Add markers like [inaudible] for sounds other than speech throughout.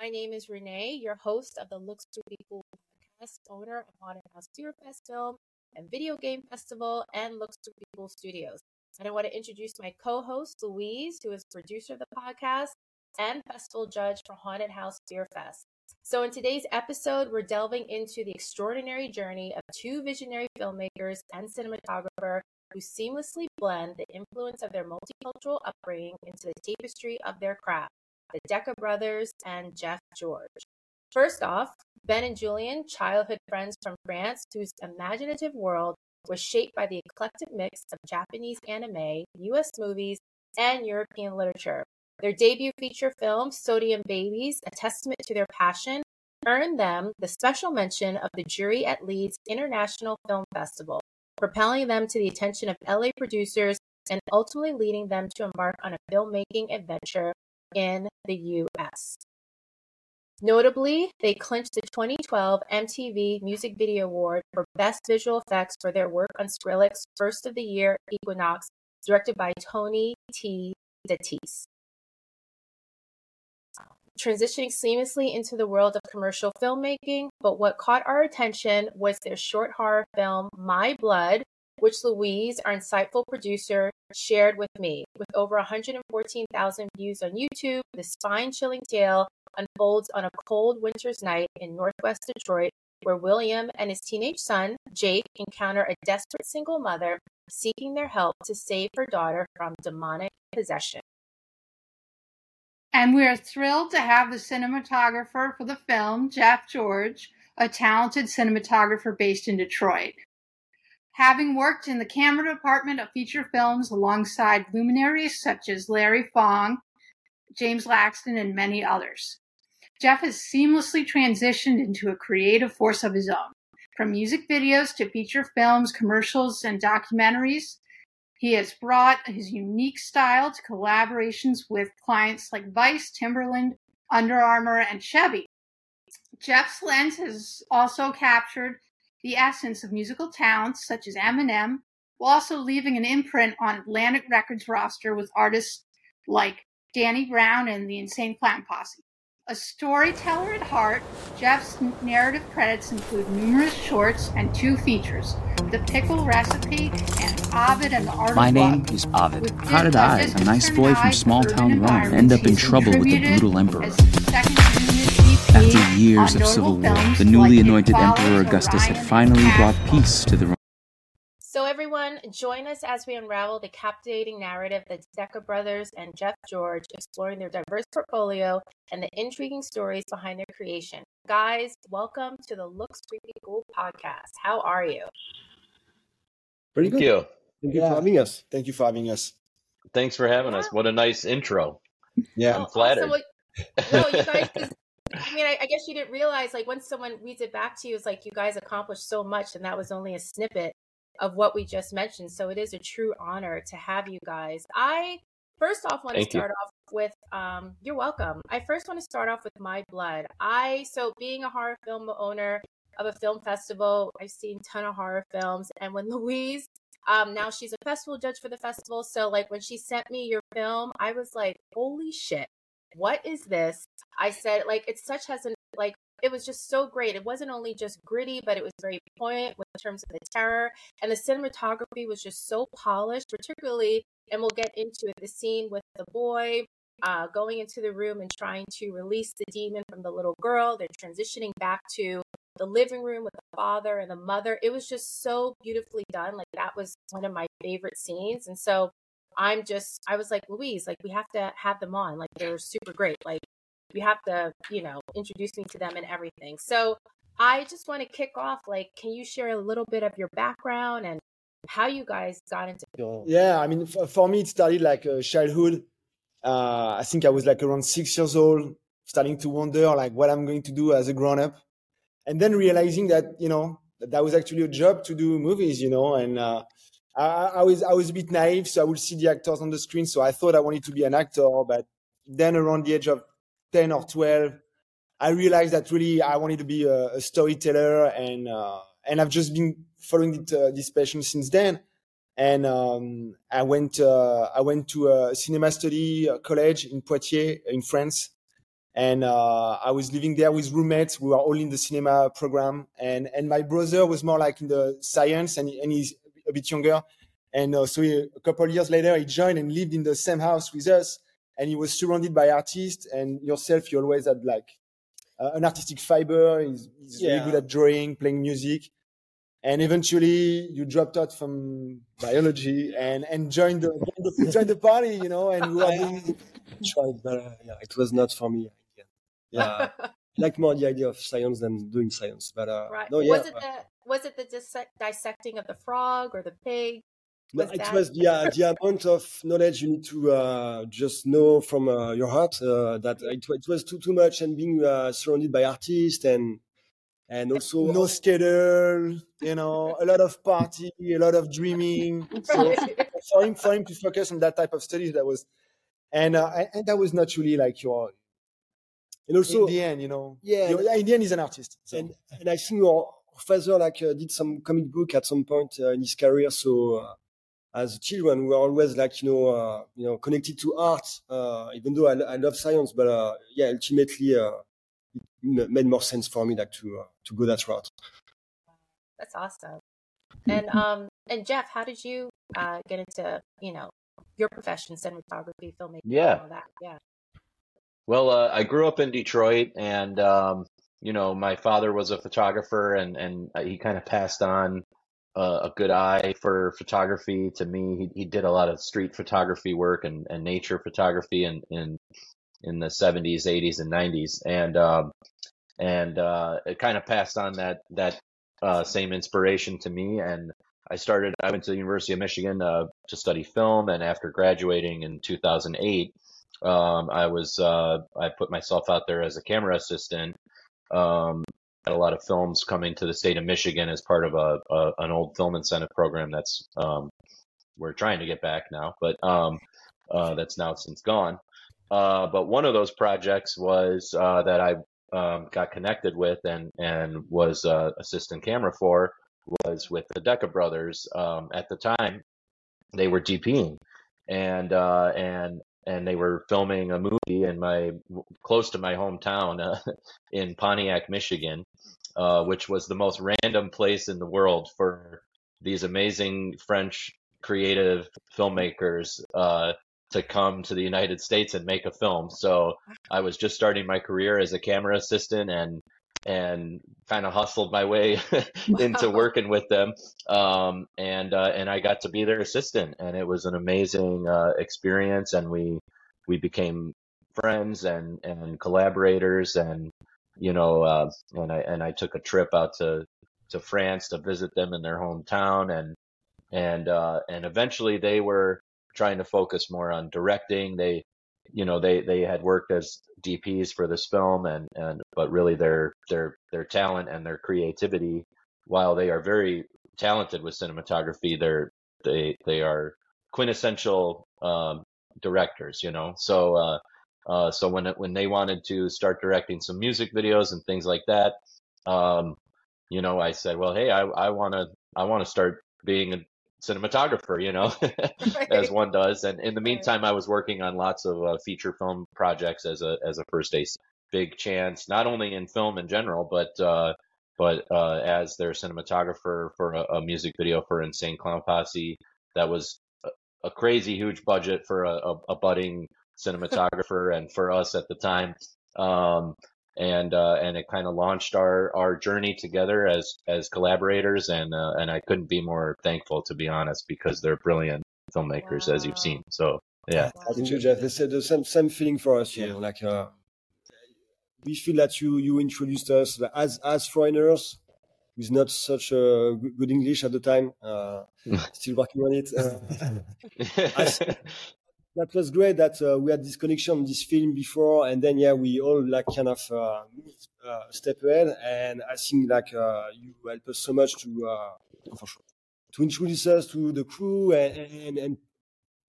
My name is Renee, your host of the Looks Creepy Cool podcast, owner of Haunted House Fear Fest Film and Video Game Festival, and Looks Creepy Cool Studios. And I want to introduce my co host, Louise, who is producer of the podcast and festival judge for Haunted House Fear Fest. So, in today's episode, we're delving into the extraordinary journey of two visionary filmmakers and cinematographer who seamlessly blend the influence of their multicultural upbringing into the tapestry of their craft the Deka brothers and Geoff George. First off, Ben and Julian, childhood friends from France, whose imaginative world was shaped by the eclectic mix of Japanese anime, US movies, and European literature. Their debut feature film, Sodium Babies, a testament to their passion, earned them the special mention of the jury at Leeds International Film Festival, propelling them to the attention of LA producers and ultimately leading them to embark on a filmmaking adventure in the US. Notably, they clinched the 2012 MTV Music Video Award for Best Visual Effects for their work on Skrillex's First of the Year Equinox, directed by Tony T. Datis. Transitioning seamlessly into the world of commercial filmmaking, but what caught our attention was their short horror film, My Blood, which Louise, our insightful producer, shared with me. With over 114,000 views on YouTube, the spine chilling tale unfolds on a cold winter's night in northwest Detroit, where William and his teenage son, Jake, encounter a desperate single mother seeking their help to save her daughter from demonic possession. And we are thrilled to have the cinematographer for the film, Geoff George, a talented cinematographer based in Detroit having worked in the camera department of feature films alongside luminaries such as Larry Fong, James Laxton, and many others. Geoff has seamlessly transitioned into a creative force of his own. From music videos to feature films, commercials, and documentaries, he has brought his unique style to collaborations with clients like Vice, Timberland, Under Armour, and Chevy. Geoff's lens has also captured the essence of musical talents such as Eminem, while also leaving an imprint on Atlantic Records roster with artists like Danny Brown and the Insane Clown Posse. A storyteller at heart, Geoff's narrative credits include numerous shorts and two features The Pickle Recipe and Ovid and the Art My of name Love. is Ovid. How did I, a nice boy from small town Rome, end up in trouble with the brutal emperor? After years of civil war, the newly anointed Emperor Augustus had finally brought peace to the Roman. So, everyone, join us as we unravel the captivating narrative that Deka brothers and Geoff George exploring their diverse portfolio and the intriguing stories behind their creation. Guys, welcome to the Looks Creepy Cool podcast. How are you? Pretty Thank good. you. Thank you for having us. Thank you for having us. Thanks for having us. What a nice intro. Yeah. I'm flattered. Oh, also, well, no, you guys. I mean, I, I guess you didn't realize, like, once someone reads it back to you, it's like you guys accomplished so much, and that was only a snippet of what we just mentioned. So it is a true honor to have you guys. I first off want to Thank you. start off with, um, you're welcome. I first want to start off with My Blood. I so being a horror film owner of a film festival, I've seen ton of horror films, and when [laughs] Louise. Um, now she's a festival judge for the festival. So, like, when she sent me your film, I was like, holy shit what is this? I said, like, it's such has an like it was just so great. It wasn't only just gritty, but it was very poignant in terms of the terror. And the cinematography was just so polished, particularly, and we'll get into it, the scene with the boy uh, going into the room and trying to release the demon from the little girl. They're transitioning back to the living room with the father and the mother. It was just so beautifully done. Like that was one of my favorite scenes. And so I'm just, I was like, Louise, like we have to have them on. Like they're super great. Like we have to, you know, introduce me to them and everything. So I just want to kick off. Like, can you share a little bit of your background and how you guys got into? Yeah, I mean, for, for me, it started like uh, childhood. Uh, I think I was like around six years old, starting to wonder like what I'm going to do as a grown up, and then realizing that you know that, that was actually a job to do movies, you know, and uh, I, I was I was a bit naive, so I would see the actors on the screen, so I thought I wanted to be an actor, but then around the age of ten or twelve, I realized that really I wanted to be a, a storyteller, and uh, and I've just been following it, uh, this passion since then. And um, I went uh, I went to a cinema study uh, college in Poitiers in France, and uh, I was living there with roommates. We were all in the cinema program, and and my brother was more like in the science, and and he's a bit younger, and uh, so he, a couple of years later he joined and lived in the same house with us, and he was surrounded by artists. And yourself, you always had like uh, an artistic fiber. He's, he's yeah. really good at drawing, playing music, and eventually you dropped out from biology and and joined the joined the party, you know, and we were [laughs] doing... tried, but uh, yeah, it was not for me yeah, like more the idea of science than doing science. But uh, right. no, yeah, was it the was dissect- dissecting of the frog or the pig? Was no, it that... was the, uh, [laughs] the amount of knowledge you need to uh, just know from uh, your heart uh, that it, it, was too too much, and being uh, surrounded by artists and and also no schedule, you know, a lot of party, a lot of dreaming. So for him, for him to focus on that type of studies, that was, and uh, and that was not really like your and also in the end, you know, yeah, in the end, he's an artist. So. And and I think your father like uh, did some comic book at some point uh, in his career. So uh, as children, we were always like you know uh, you know connected to art. Uh, even though I, I love science, but uh, yeah, ultimately it made more sense for me like to to go that route. That's awesome. And um and Geoff, how did you get into you know your profession, cinematography, filmmaking, yeah. all that? Yeah. Well, uh, I grew up in Detroit, and um, you know, my father was a photographer, and and he kind of passed on uh, a good eye for photography to me. He he did a lot of street photography work and, and nature photography in in in the 70s, 80s, and 90s, and um, and uh, it kind of passed on that that uh, same inspiration to me. And I started. I went to the University of Michigan uh, to study film, and after graduating in 2008. Um, I was uh, I put myself out there as a camera assistant. Um, had a lot of films coming to the state of Michigan as part of a, a an old film incentive program that's um, we're trying to get back now, but um, uh, that's now since gone. Uh, but one of those projects was uh, that I um, got connected with and and was uh, assistant camera for was with the Deka brothers. Um, at the time, they were DPing, and uh, and and they were filming a movie in my close to my hometown uh, [laughs] in Pontiac, Michigan, uh, which was the most random place in the world for these amazing French creative filmmakers uh, to come to the United States and make a film. So I was just starting my career as a camera assistant and and kind of hustled my way [laughs] into wow. working with them. Um, and uh, and I got to be their assistant, and it was an amazing uh, experience. And we we became friends and and collaborators, and you know, uh, and I and I took a trip out to to France to visit them in their hometown, and and uh, and eventually they were trying to focus more on directing. They you know they they had worked as DPs for this film and and but really their their their talent and their creativity while they are very talented with cinematography they're they they are quintessential um, directors you know? So uh, uh, so when when they wanted to start directing some music videos and things like that um, you know I said well hey I I want to I want to start being a cinematographer, you know, [laughs] as one does. And in the meantime, I was working on lots of uh, feature film projects as a as a first AC. Big chance, not only in film in general, but uh, but uh, as their cinematographer for a, a, music video for Insane Clown Posse. That was a, a crazy huge budget for a, a, a budding cinematographer, and for us at the time. Um, and uh, and it kind of launched our our journey together as as collaborators and uh, and I couldn't be more thankful to be honest because they're brilliant filmmakers wow. as you've seen. So yeah. I think you Geoff they said the same same feeling for us here like uh, we feel that you you introduced us as as foreigners with not such a good English at the time uh, [laughs] still working on it. [laughs] As, that was great that uh, we had this connection, this film before, and then yeah, we all like kind of uh, moved uh, step ahead, and I think like uh, you helped us so much to uh, to introduce us to the crew and, and, and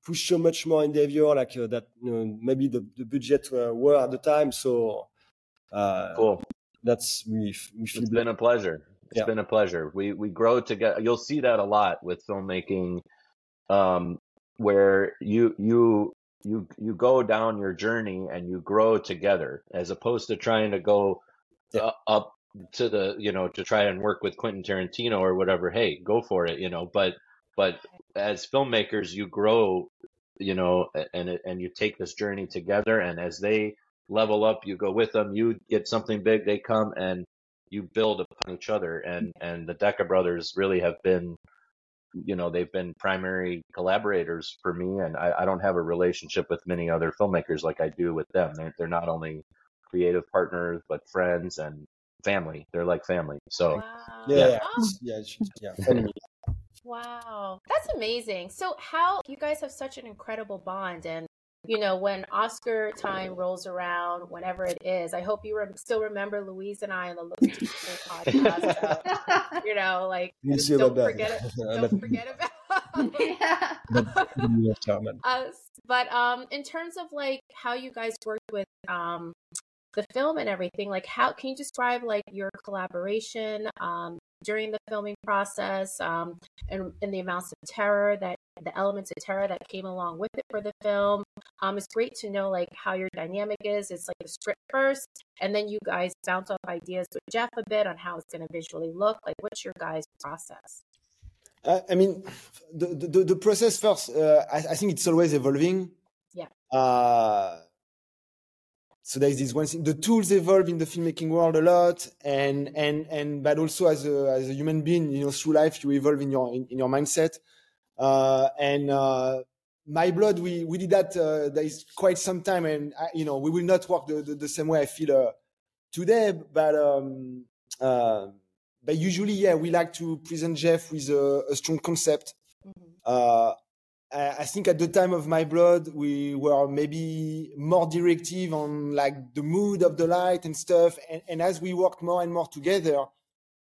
push so much more in endeavor like uh, that you know, maybe the, the budget were at the time. So cool. That's we. we it's been a pleasure. It's yeah. been a pleasure. We we grow together. You'll see that a lot with filmmaking. Um, where you you you you go down your journey and you grow together as opposed to trying to go Yeah. uh, up to the you know to try and work with Quentin Tarantino or whatever. Hey go for it you know but but as filmmakers you grow you know and and you take this journey together and as they level up you go with them you get something big they come and you build upon each other. And and the Deka brothers really have been you know they've been primary collaborators for me and I, I don't have a relationship with many other filmmakers like I do with them they're, they're not only creative partners but friends and family they're like family so Wow. Yeah, yeah, Oh, [laughs] yeah, yeah. [laughs] Wow, that's amazing. So, how you guys have such an incredible bond, and you know, when Oscar time rolls around, whenever it is, I hope you rem- still remember Louise and I on the Look podcast. [laughs] So, you know, like don't forget it. [laughs] Don't forget about [laughs] yeah. But um, in terms of like how you guys worked with um the film and everything, like how can you describe like your collaboration um during the filming process um and, and the amounts of terror that the elements of terror that came along with it for the film um it's great to know like how your dynamic is it's like the script first and then you guys bounce off ideas with geoff a bit on how it's going to visually look like what's your guys process Uh, I mean, the, the, the process first, uh, I, I think it's always evolving. Yeah. Uh, so there's this one thing, the tools evolve in the filmmaking world a lot and, and, and, but also as a, as a human being, you know, through life, you evolve in your, in, in your mindset. Uh, and, uh, my blood, we, we did that, uh, there is quite some time and, I, you know, we will not work the, the, the same way I feel, uh, today, but, um, uh, but usually, yeah, we like to present Jeff with a, a strong concept. Mhm. I, I think at the time of My Blood, we were maybe more directive on like the mood of the light and stuff. And, and as we worked more and more together,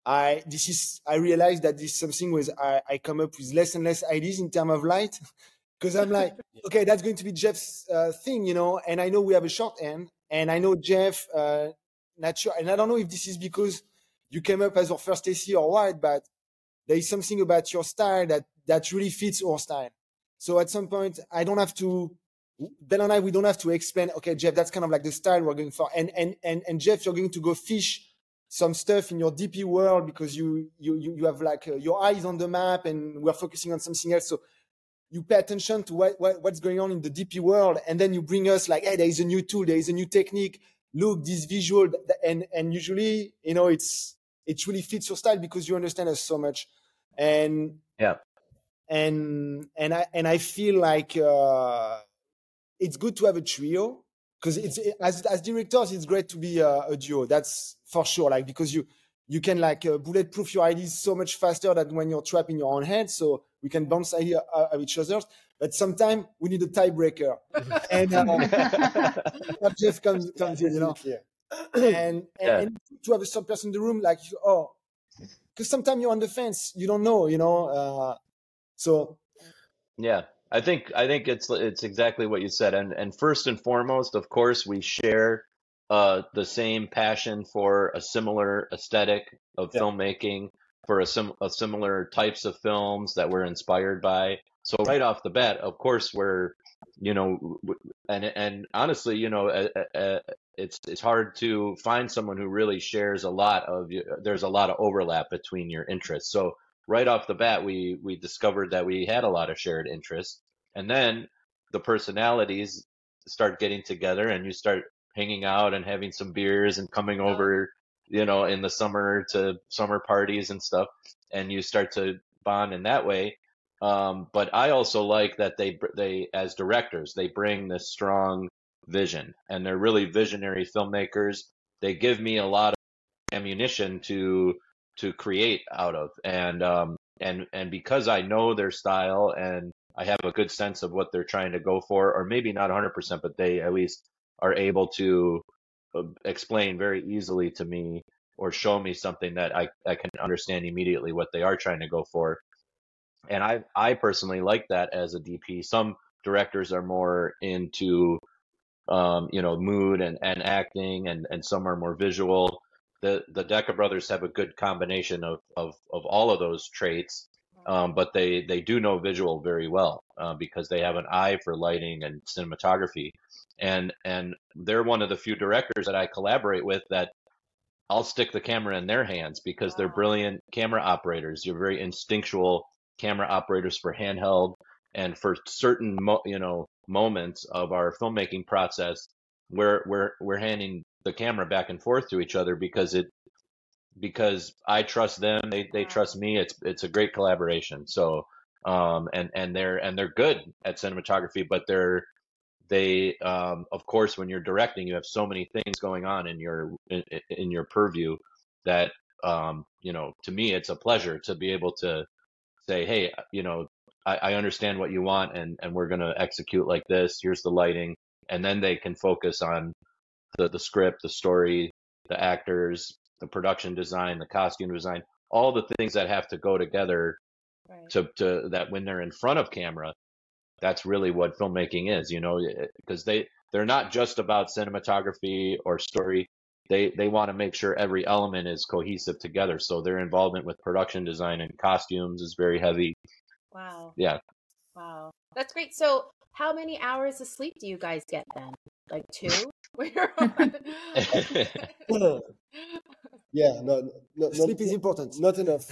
I this is I realized that this is something was I, I come up with less and less ideas in terms of light [laughs] because I'm like, [laughs] okay, that's going to be Geoff's uh, thing, you know. And I know we have a short end, and I know Geoff, uh, not sure, and I don't know if this is because you came up as our first AC or what, but there is something about your style that that really fits our style. So at some point, I don't have to. Ben and I, we don't have to explain. Okay, Geoff, that's kind of like the style we're going for. And and and and Geoff, you're going to go fish some stuff in your DP world because you you you, have like uh, your eyes on the map, and we're focusing on something else. So you pay attention to what, what what's going on in the DP world, and then you bring us like, hey, there is a new tool, there is a new technique. Look, this visual, and and usually, you know, it's it really fits your style because you understand us so much, and Yeah. And and I and I feel like uh, it's good to have a trio because it's as as directors, it's great to be a, a duo. That's for sure. Like because you you can like uh, bulletproof your ideas so much faster than when you're trapped in your own head. So we can bounce ideas uh, of each other's. But sometimes we need a tiebreaker, and uh, [laughs] Geoff comes comes in, you know Yeah. and and, Yeah. and to have a third person in the room, like oh, because sometimes you're on the fence, you don't know, you know. Uh, so Yeah, I think I think it's it's exactly what you said, and and first and foremost, of course, we share uh, the same passion for a similar aesthetic of Yeah. filmmaking, for a sim a similar types of films that we're inspired by. So right off the bat, of course, we're you know, and and honestly, you know, uh, uh, uh, it's it's hard to find someone who really shares a lot of. There's a lot of overlap between your interests. So right off the bat, we we discovered that we had a lot of shared interests, and then the personalities start getting together, and you start hanging out and having some beers and coming over, you know, in the summer to summer parties and stuff, and you start to bond in that way. Um, but I also like that they they as directors they bring this strong vision, and they're really visionary filmmakers. They give me a lot of ammunition to to create out of. And um and and because I know their style and I have a good sense of what they're trying to go for or maybe not 100% but they at least are able to uh, explain very easily to me or show me something that I I can understand immediately what they are trying to go for. And I I personally like that as a DP some directors are more into um, you know, mood and, and acting, and, and some are more visual. The the Deka brothers have a good combination of, of, of all of those traits, um, but they they do know visual very well uh, because they have an eye for lighting and cinematography, and and they're one of the few directors that I collaborate with that I'll stick the camera in their hands because they're brilliant camera operators. You're very instinctual camera operators for handheld and for certain mo- you know moments of our filmmaking process we're we're we're handing the camera back and forth to each other because it because I trust them, they they trust me. It's it's a great collaboration. So um and and they're and they're good at cinematography, but they're they um of course when you're directing you have so many things going on in your in, in your purview that um you know to me it's a pleasure to be able to say hey you know I, I understand what you want and and we're gonna execute like this here's the lighting and then they can focus on the the script the story the actors the production design, the costume design, all the things that have to go together right. to, to that when they're in front of camera, that's really what filmmaking is, you know, eh, because they, they're not just about cinematography or story. They, they want to make sure every element is cohesive together. So their involvement with production design and costumes is very heavy. Wow. Yeah. Wow. That's great. So how many hours of sleep do you guys get then? Like two? [laughs] [laughs] Yeah, no, no sleep not, is important. Not enough,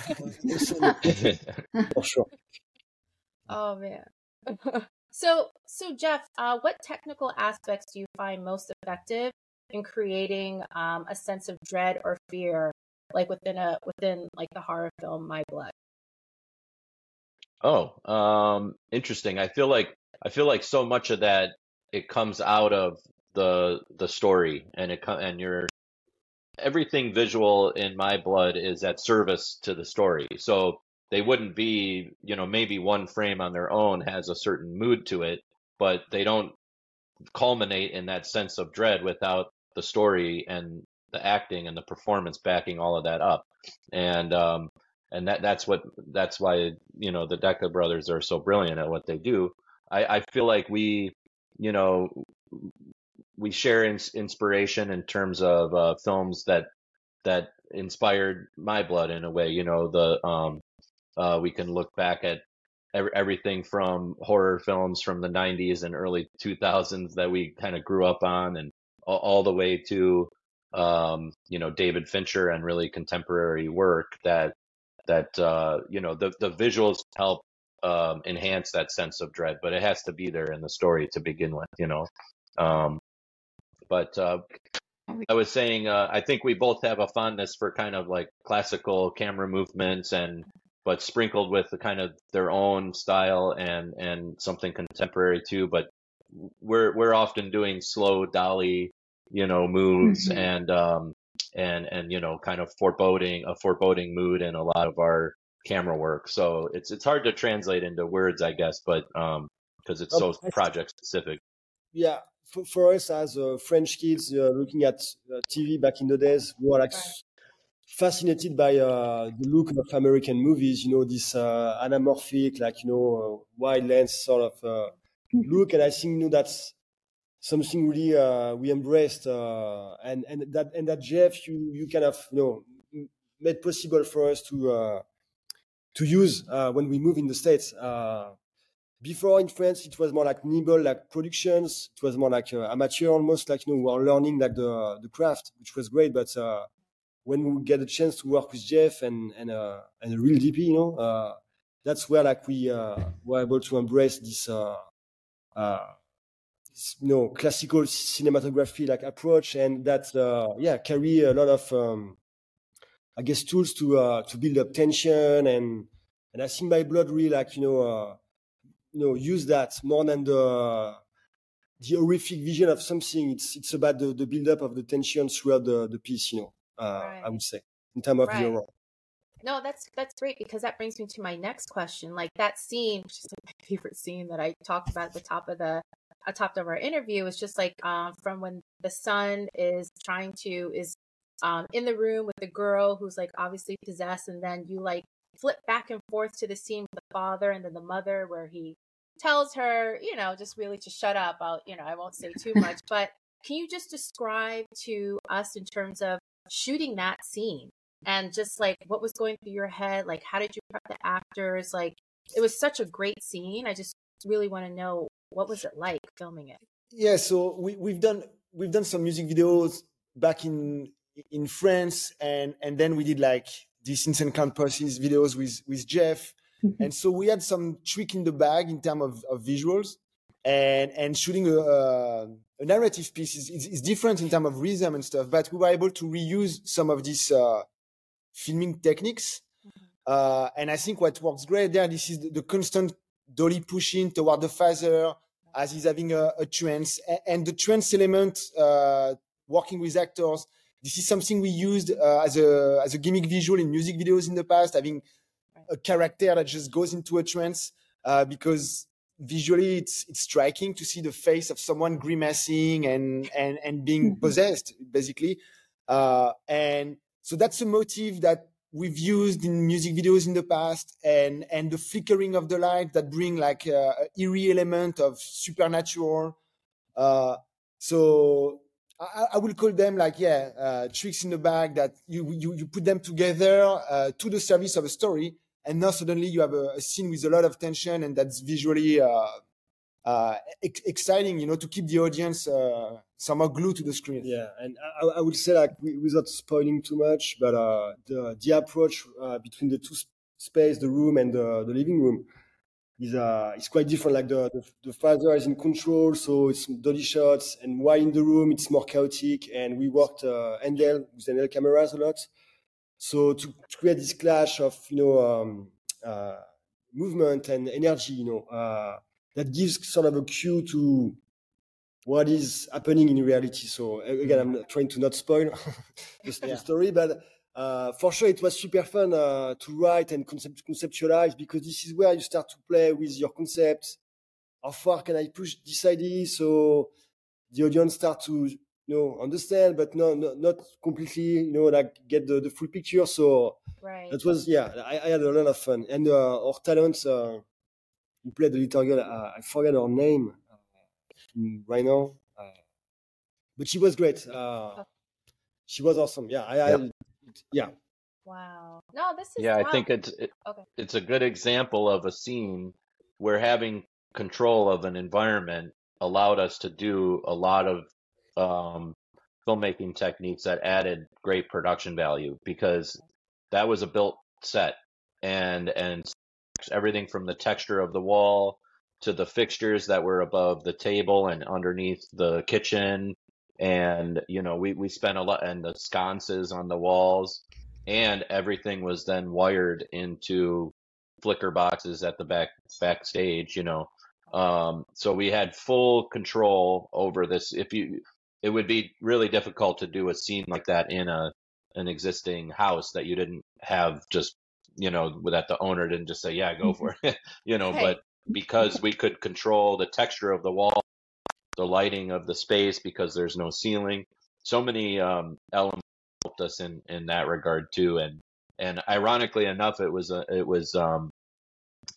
for sure. Oh man. [laughs] so, so Geoff, uh, what technical aspects do you find most effective in creating um, a sense of dread or fear, like within a within like the horror film My Blood? Oh, um, interesting. I feel like I feel like so much of that it comes out of the the story and it and you're everything visual in my blood is at service to the story. So they wouldn't be, you know, maybe one frame on their own has a certain mood to it, but they don't culminate in that sense of dread without the story and the acting and the performance backing all of that up. And um and that that's what that's why, you know, the Deka brothers are so brilliant at what they do. I, I feel like we, you know, we share ins- inspiration in terms of uh, films that that inspired my blood in a way. You know, the um, uh, we can look back at every, everything from horror films from the 90s and early 2000s that we kind of grew up on, and all, all the way to um, you know David Fincher and really contemporary work that that uh, you know the the visuals help um, enhance that sense of dread, but it has to be there in the story to begin with. You know. Um, but uh, I was saying, uh, I think we both have a fondness for kind of like classical camera movements and but sprinkled with the kind of their own style and and something contemporary too. But we're we're often doing slow dolly, you know, moves mm-hmm. and um and and you know, kind of foreboding a foreboding mood in a lot of our camera work. So it's it's hard to translate into words, I guess, but um because it's so project specific. Yeah, for, for us as uh, French kids uh, looking at uh, TV back in the days, we were like fascinated by uh, the look of American movies. You know, this uh, anamorphic, like you know, wide lens sort of mm-hmm. look, and I think you know that's something really we embraced, and and that and that Geoff, you you kind of you know made possible for us to to use when we move in the states before in France, it was more like nimble, like productions. It was more like uh, amateur, almost like you know, we were learning like the the craft, which was great. But uh, when we get a chance to work with Geoff and and uh, and a real DP, you know, uh, that's where like we uh, were able to embrace this, uh, this, you know, classical cinematography like approach, and that yeah, carry a lot of um, I guess tools to to build up tension and and I think my blood really like you know you know use that more than the the horrific vision of something. It's it's about the, the build up of the tension throughout the, the piece. You know, uh, right. I would say in terms of right. the overall. No, that's that's great because that brings me to my next question. Like that scene, which is like [laughs] my favorite scene that I talked about at the top of the at top of our interview, is just like um, from when the son is trying to is um, in the room with the girl who's like obviously possessed, and then you like flip back and forth to the scene with the father and then the mother where he tells her, you know, just really to shut up. I'll, you know, I won't say too much, [laughs] but can you just describe to us in terms of shooting that scene? and just like what was going through your head like how did you prep the actors like it was such a great scene i just really want to know what was it like filming it yeah so we, we've done we've done some music videos back in in france and and then we did like these Insane Clown Posse videos with with geoff mm-hmm. and so we had some trick in the bag in terms of, of visuals and and shooting a, a, a narrative piece is, is, is, different in terms of rhythm and stuff but we were able to reuse some of these uh, filming techniques. Mm-hmm. Uh, and I think what works great there, this is the, the constant dolly pushing toward the father as he's having a, a trance and the trance element, uh, working with actors. This is something we used uh, as a as a gimmick visual in music videos in the past, having a character that just goes into a trance uh, because visually it's it's striking to see the face of someone grimacing and and and being mm-hmm. possessed basically. Uh, and so that's a motif that we've used in music videos in the past and and the flickering of the light that bring like a, a eerie element of supernatural. Uh, so I, I, will call them like yeah uh, tricks in the bag that you you, you put them together uh, to the service of a story and now suddenly you have a, a scene with a lot of tension and that's visually uh, uh, ex- exciting, you know, to keep the audience uh, somehow glued to the screen. Yeah, and I, I would say like without spoiling too much, but uh, the the approach uh, between the two space, the room and the, the living room, is uh is quite different. Like the, the, the father is in control, so it's dolly shots, and while in the room it's more chaotic. And we worked uh, handheld with handheld cameras a lot, so to, to create this clash of you know um, uh, movement and energy, you know. Uh, that gives sort of a cue to what is happening in reality. So again, I'm trying to not spoil [laughs] the, yeah. story, but uh, for sure it was super fun uh, to write and concept, conceptualize because this is where you start to play with your concepts. How far can I push this idea so the audience start to you know understand, but no, no not completely you know like get the, the full picture. So right. that was yeah, I, I, had a lot of fun, and uh, our talents uh, who played the little girl. Uh, I forget her name uh, right now, uh, but she was great. Uh, she was awesome. Yeah, I, I yeah. Wow. No, this is. Yeah, I think it's it, okay. It's a good example of a scene where having control of an environment allowed us to do a lot of um, filmmaking techniques that added great production value because that was a built set and and everything from the texture of the wall to the fixtures that were above the table and underneath the kitchen. And, you know, we, we spent a lot and the sconces on the walls and everything was then wired into flicker boxes at the back backstage, you know. Um, so we had full control over this. If you, it would be really difficult to do a scene like that in a an existing house that you didn't have just you know, that the owner didn't just say, yeah, go for it, [laughs] you know, but because we could control the texture of the wall, the lighting of the space because there's no ceiling. So many um, elements helped us in, in that regard too. And, and ironically enough, it was, a, it was, um,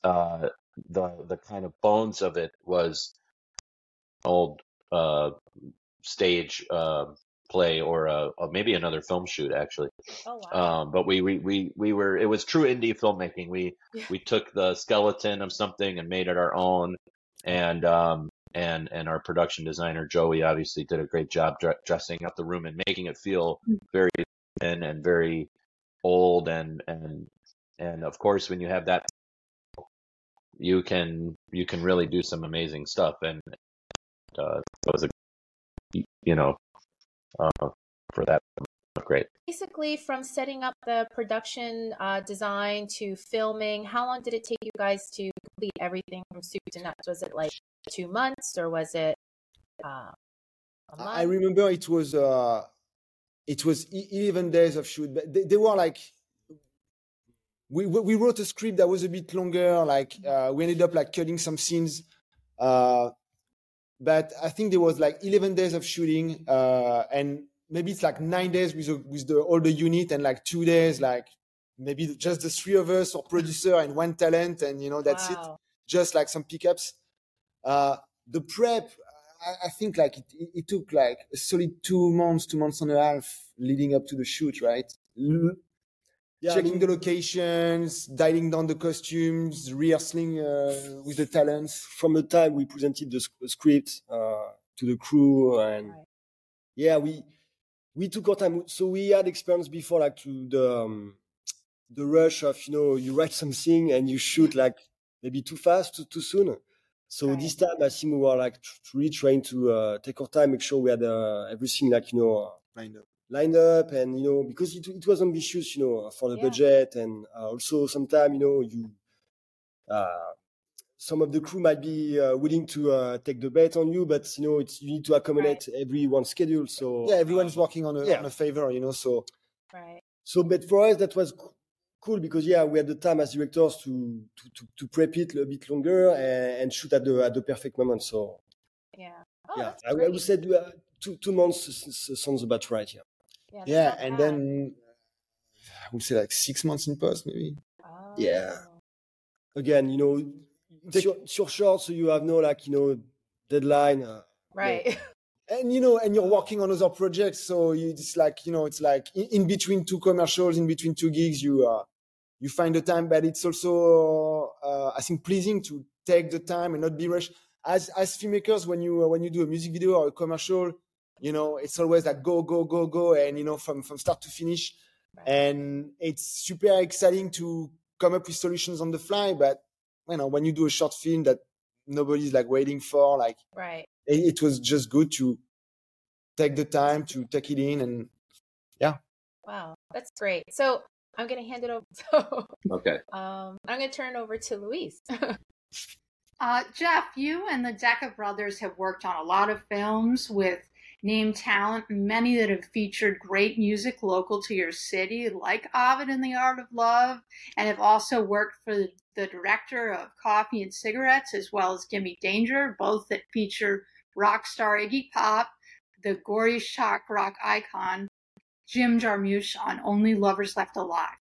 uh, the, the kind of bones of it was old, uh, stage, uh, play or a, a, maybe another film shoot actually. Oh wow! Um, but we, we we we were it was true indie filmmaking. We yeah. we took the skeleton of something and made it our own, and um and and our production designer Joey obviously did a great job dressing up the room and making it feel mm. very thin and very old and and and of course when you have that you can you can really do some amazing stuff and uh, was a you know uh, for that. Great. Basically, from setting up the production uh, design to filming, how long did it take you guys to complete everything from soup to nuts? Was it like two months or was it? Uh, I remember it was uh, it was eleven days of shoot. But they, they were like we we wrote a script that was a bit longer. Like uh, we ended up like cutting some scenes. Uh, but I think there was like 11 days of shooting, uh, and maybe it's like nine days with the, with the all the unit, and like two days like maybe just the three of us or producer and one talent, and you know that's wow. it. Just like some pickups. Uh, the prep, I, I think like it, it, took like a solid two months, two months and a half leading up to the shoot, right? Yeah, I checking mean- the locations, dialing down the costumes, rehearsing uh, with the talents. from the time we presented the script uh, to the crew and Right. yeah we we took our time so we had experience before like to the um, the rush of you know you write [laughs] something and you shoot like maybe too fast too, too soon so Right. this time i think we were like really trying to uh, take our time make sure we had uh, everything like you know Lined up. lined up and you know because it, it was ambitious you know for the Yeah. budget and uh, also sometimes you know you uh, some of the crew might be uh, willing to uh, take the bet on you but you know it's you need to accommodate everyone's schedule so Yeah, everyone's working on a, Yeah. on a favor, you know. So Right. so but for us that was cool because yeah we had the time as directors to to, to, to prep it a bit longer and, and shoot at the at the perfect moment so Yeah. Oh, yeah that's I, I would say uh, two two months s- s- sounds about right yeah Yeah, yeah, and bad. then I would say like six months in post, maybe. Yeah. Oh. again, you know, it's your, it's short, so you have no like you know deadline. Uh, Right. and you know, and you're working on other projects, so you, it's like you know, it's like in, in between two commercials, in between two gigs, you uh, you find the time, but it's also uh, I think pleasing to take the time and not be rushed. As as filmmakers, when you uh, when you do a music video or a commercial, you know, it's always like go go go go, and you know, from from start to finish, Right. and it's super exciting to come up with solutions on the fly. But you know, when you do a short film that nobody's like waiting for, like right. it, it was just good to take the time to take it in and yeah. Wow. That's great. So I'm gonna hand it over. [laughs] So Okay. um, I'm gonna turn it over to Louise. [laughs] Uh, Geoff, you and the Deka brothers have worked on a lot of films with named talent, many that have featured great music local to your city, like Ovid and the Art of Love, and have also worked for the, the director of Coffee and Cigarettes, as well as Gimme Danger, both that feature rock star Iggy Pop, the gory shock rock icon Jim Jarmusch on Only Lovers Left Alive,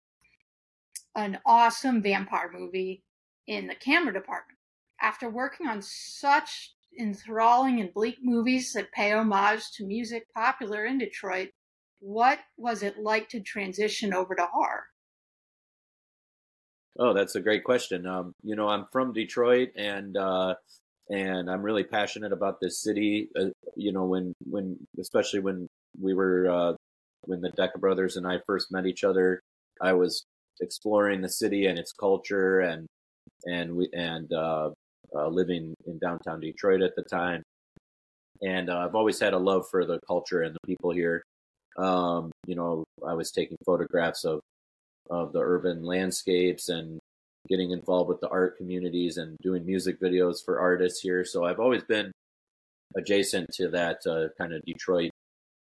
an awesome vampire movie in the camera department. After working on such enthralling and bleak movies that pay homage to music popular in Detroit, what was it like to transition over to horror? Oh, that's a great question. Um, you know, I'm from Detroit, and uh, and I'm really passionate about this city. Uh, you know, when when especially when we were uh, when the Deka brothers and I first met each other, I was exploring the city and its culture, and and we and uh, uh, living in downtown Detroit at the time. And uh, I've always had a love for the culture and the people here. Um, you know, I was taking photographs of of the urban landscapes and getting involved with the art communities and doing music videos for artists here. So I've always been adjacent to that uh, kind of Detroit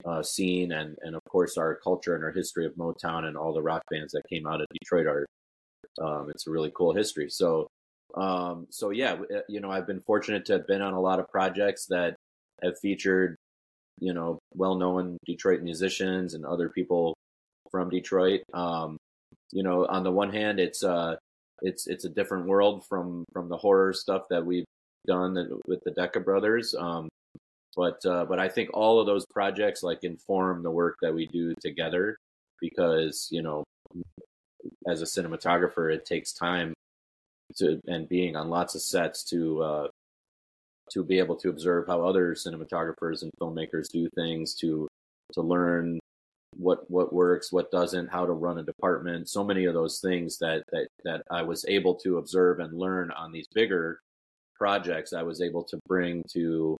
uh, scene and, and of course our culture and our history of Motown and all the rock bands that came out of Detroit are, um, it's a really cool history. So, um, so yeah, uh, you know, I've been fortunate to have been on a lot of projects that have featured, you know, well-known Detroit musicians and other people from Detroit. Um, you know, on the one hand, it's uh, it's it's a different world from from the horror stuff that we've done with the Deka brothers. Um, but uh, but I think all of those projects like inform the work that we do together because you know, as a cinematographer, it takes time to and being on lots of sets to uh, to be able to observe how other cinematographers and filmmakers do things to to learn what what works, what doesn't, how to run a department. So many of those things that that that I was able to observe and learn on these bigger projects, I was able to bring to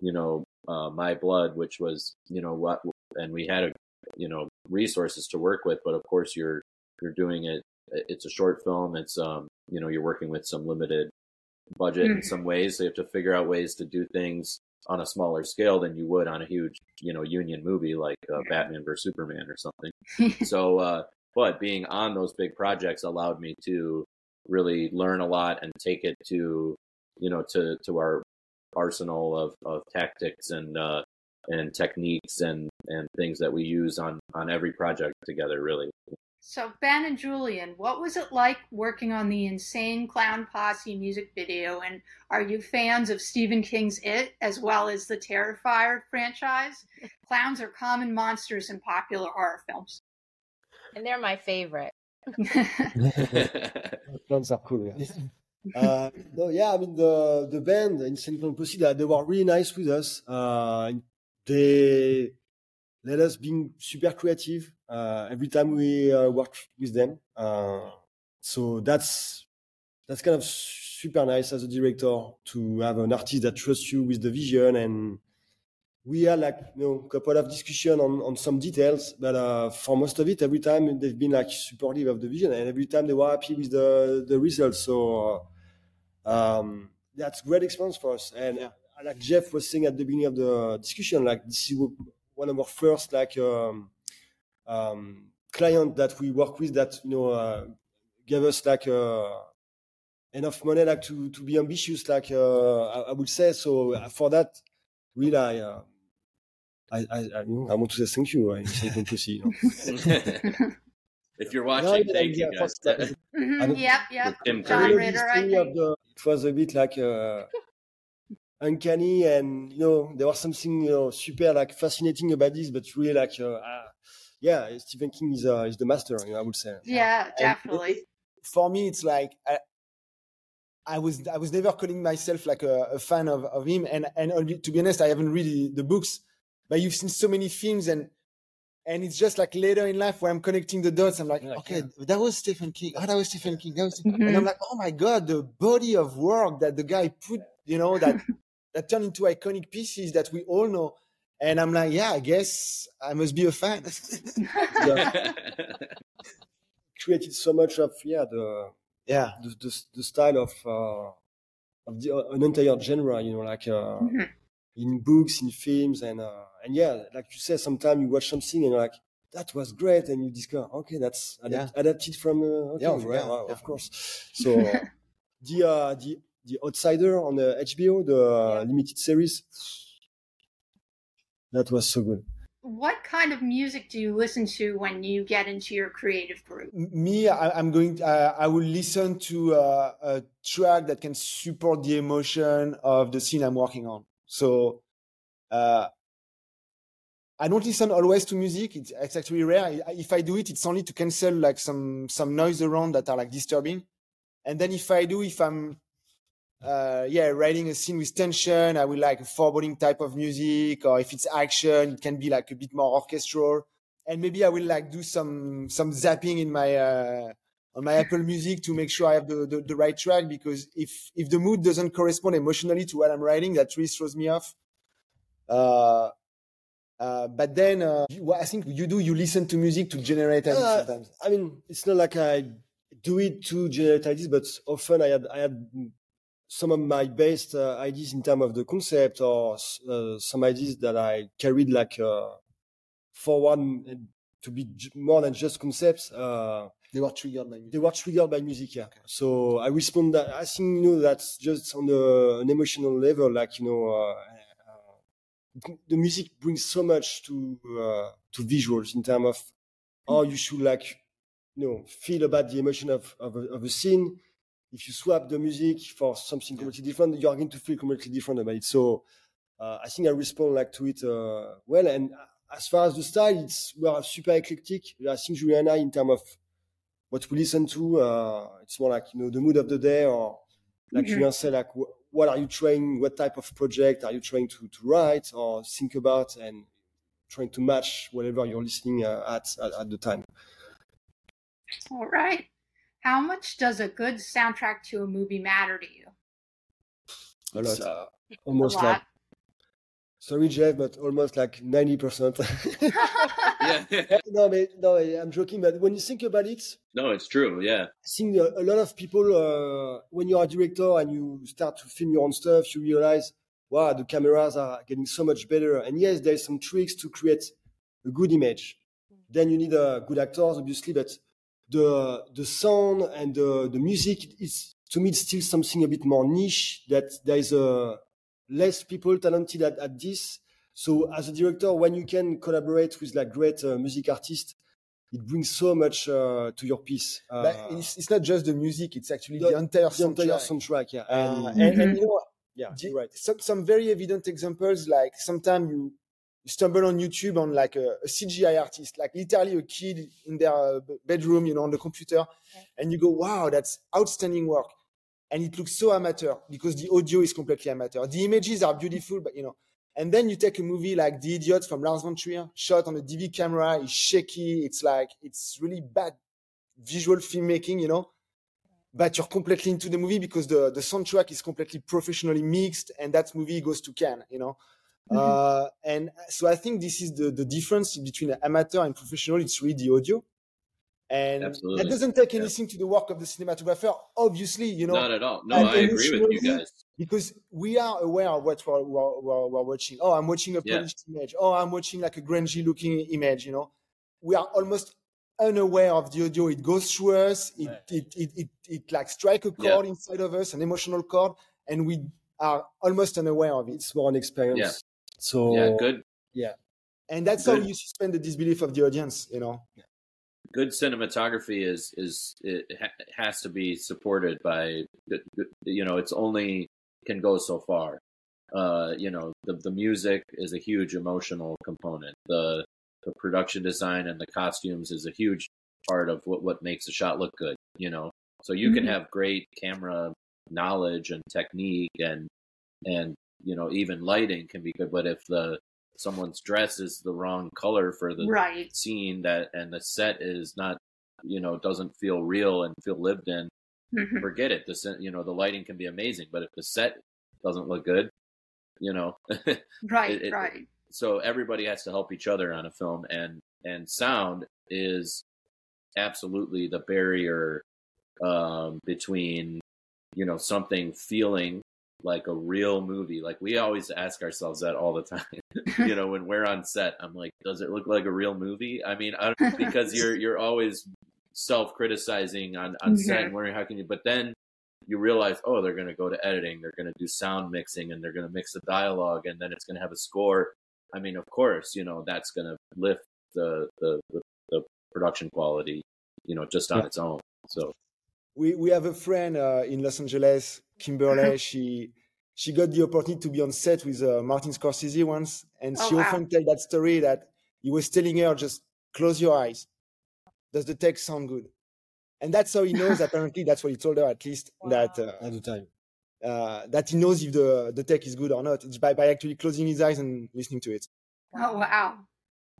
you know uh, my blood, which was you know what, and we had a you know resources to work with, but of course you're you're doing it. It's a short film. It's um you know you're working with some limited budget in Mhm. some ways, so you have to figure out ways to do things on a smaller scale than you would on a huge, you know, union movie like uh, Batman vs Superman or something. [laughs] so, uh, but being on those big projects allowed me to really learn a lot and take it to, you know, to to our arsenal of, of tactics and uh, and techniques and and things that we use on on every project together. Really, So, Ben and Julian, what was it like working on the Insane Clown Posse music video? And are you fans of Stephen King's It as well as the Terrifier franchise? [laughs] Clowns are common monsters in popular horror films. and they're my favorite. [laughs] [laughs] Clowns are cool. Yeah. uh, no, yeah. I mean the the band Insane Clown Posse, they were really nice with us. Uh, they let us being super creative uh, every time we uh, worked with them. Uh, so that's that's kind of super nice as a director to have an artist that trusts you with the vision and we had like you know a couple of discussion on, on some details but uh, for most of it every time they've been like supportive of the vision and every time they were happy with the the results so uh, um, that's great experience for us and yeah. like geoff was saying at the beginning of the discussion like this is one of our first like um, um, client that we work with that you know uh, gave us like uh, enough money like to to be ambitious like uh, I, I, would say so uh, for that really I, uh, I, I, I, I want to say thank you right? you know? [laughs] if you're watching no, thank you guys mm-hmm, yep yep John Ritter, I think. The, it was a bit like uh, uncanny and you know there was something you know super like fascinating about this but really like uh, uh, yeah Stephen King is uh, is the master you know, I would say yeah definitely it, for me it's like I was I was never calling myself like a, a fan of, of him, and and to be honest, I haven't read the books, but you've seen so many films, and and it's just like later in life where I'm connecting the dots. I'm like, like okay, yeah. that was Stephen King. Oh, that was Stephen King. Was mm-hmm. And I'm like, oh my god, the body of work that the guy put, you know, that [laughs] that turned into iconic pieces that we all know. And I'm like, yeah, I guess I must be a fan. [laughs] Created so much of yeah the yeah the the, the style of uh, of the, uh, an entire genre you know like uh, mm-hmm. in books in films and uh, and yeah like you said sometimes you watch something and you're like that was great and you discover okay that's adapt- yeah. adapted from uh, okay, yeah, right, yeah, of course so [laughs] the uh, the the outsider on the hbo the limited series that was so good what kind of music do you listen to when you get into your creative group? Me, I, am going. Uh, I will listen to uh, a track that can support the emotion of the scene I'm working on. So, uh, I don't listen always to music. It's, it's actually rare. If I do it, it's only to cancel like some some noise around that are like disturbing. And then if I do, if I'm uh, yeah, writing a scene with tension, I will like a foreboding type of music, or if it's action, it can be like a bit more orchestral. And maybe I will like do some some zapping in my uh, on my Apple Music to make sure I have the, the, the right track because if if the mood doesn't correspond emotionally to what I'm writing, that really throws me off. Uh, uh, but then uh, what I think you do, you listen to music to generate ideas uh, sometimes. I mean, it's not like I do it to generate ideas, but often I had I had some of my best uh, ideas in terms of the concept or uh, some ideas that I carried like uh, forward to be more than just concepts. Uh, they were triggered by music. They were triggered by music, yeah. Okay. So I respond that I think you know that's just on the, an emotional level, like you know. Uh, uh, the music brings so much to to visuals in terms of how you should like you know feel about the emotion of of a, of a scene if you swap the music for something completely different, you are going to feel completely different about it. So uh, I think I respond like to it uh, well. And as far as the style, it's we are super eclectic. I think Julian and I, in terms of what we listen to, uh, it's more like you know the mood of the day, or like mm-hmm. Julian said, like what are you trying? What type of project are you trying to to write or think about, and trying to match whatever you're listening uh, at, at at the time. All right. How much does a good soundtrack to a movie matter to you? A lot. Uh, almost a lot. like sorry geoff but almost like 90% [laughs] yeah. [laughs] no, but, no i'm joking but when you think about it no it's true yeah i think a, a lot of people uh, when you're a director and you start to film your own stuff you realize wow the cameras are getting so much better and yes there's some tricks to create a good image then you need uh, good actors obviously but the the sound and the, the music is to me it's still something a bit more niche that there is a less people talented at, at this. So as a director when you can collaborate with like great uh, music artists it brings so much uh, to your piece uh, but it's, it's, not just the music it's actually the, the entire the soundtrack. entire soundtrack. yeah. Uh, and, and, and, you know yeah the, right. some, some very evident examples like sometimes you stumble on YouTube on like a, a, CGI artist, like literally a kid in their uh, bedroom, you know, on the computer, and you go, wow, that's outstanding work. And it looks so amateur because the audio is completely amateur. The images are beautiful, but you know, and then you take a movie like The Idiot from Lars von Trier, shot on a DV camera, it's shaky, it's like, it's really bad visual filmmaking, you know, but you're completely into the movie because the, the soundtrack is completely professionally mixed and that movie goes to Cannes, you know. Mm-hmm. Uh, and so I think this is the, the difference between amateur and professional. It's really the audio. And Absolutely. that doesn't take anything yeah. to the work of the cinematographer, obviously, you know. Not at all. No, I agree with you guys. Because we are aware of what we're, we're, we're watching. Oh, I'm watching a polished yeah. image. Oh, I'm watching like a grungy looking image, you know. We are almost unaware of the audio. It goes through us. It, right. it, it, it, it, like strike a chord yeah. inside of us, an emotional chord, and we are almost unaware of it. It's more an experience. So yeah, good. Yeah, and that's good. how you suspend the disbelief of the audience. You know. Good cinematography is is it has to be supported by you know it's only can go so far. Uh, you know the the music is a huge emotional component. The the production design and the costumes is a huge part of what what makes a shot look good. You know, so you mm-hmm. can have great camera knowledge and technique and and you know even lighting can be good but if the someone's dress is the wrong color for the right. scene that and the set is not you know doesn't feel real and feel lived in mm-hmm. forget it the you know the lighting can be amazing but if the set doesn't look good you know [laughs] right it, it, right so everybody has to help each other on a film and and sound is absolutely the barrier um, between you know something feeling like a real movie. Like we always ask ourselves that all the time. [laughs] you know, when we're on set, I'm like, does it look like a real movie? I mean, I because you're you're always self criticizing on on mm-hmm. set and wondering how can you. But then you realize, oh, they're going to go to editing, they're going to do sound mixing, and they're going to mix the dialogue, and then it's going to have a score. I mean, of course, you know that's going to lift the, the the, the production quality, you know, just on yeah. its own. So we we have a friend uh, in Los Angeles, Kimberly. [laughs] she she got the opportunity to be on set with uh, Martin Scorsese once, and oh, she wow. often tell that story that he was telling her just close your eyes. Does the text sound good? And that's how he knows. [laughs] apparently, that's what he told her at least wow. that uh, at the time. Uh, that he knows if the the tech is good or not. It's by, by actually closing his eyes and listening to it. Oh wow!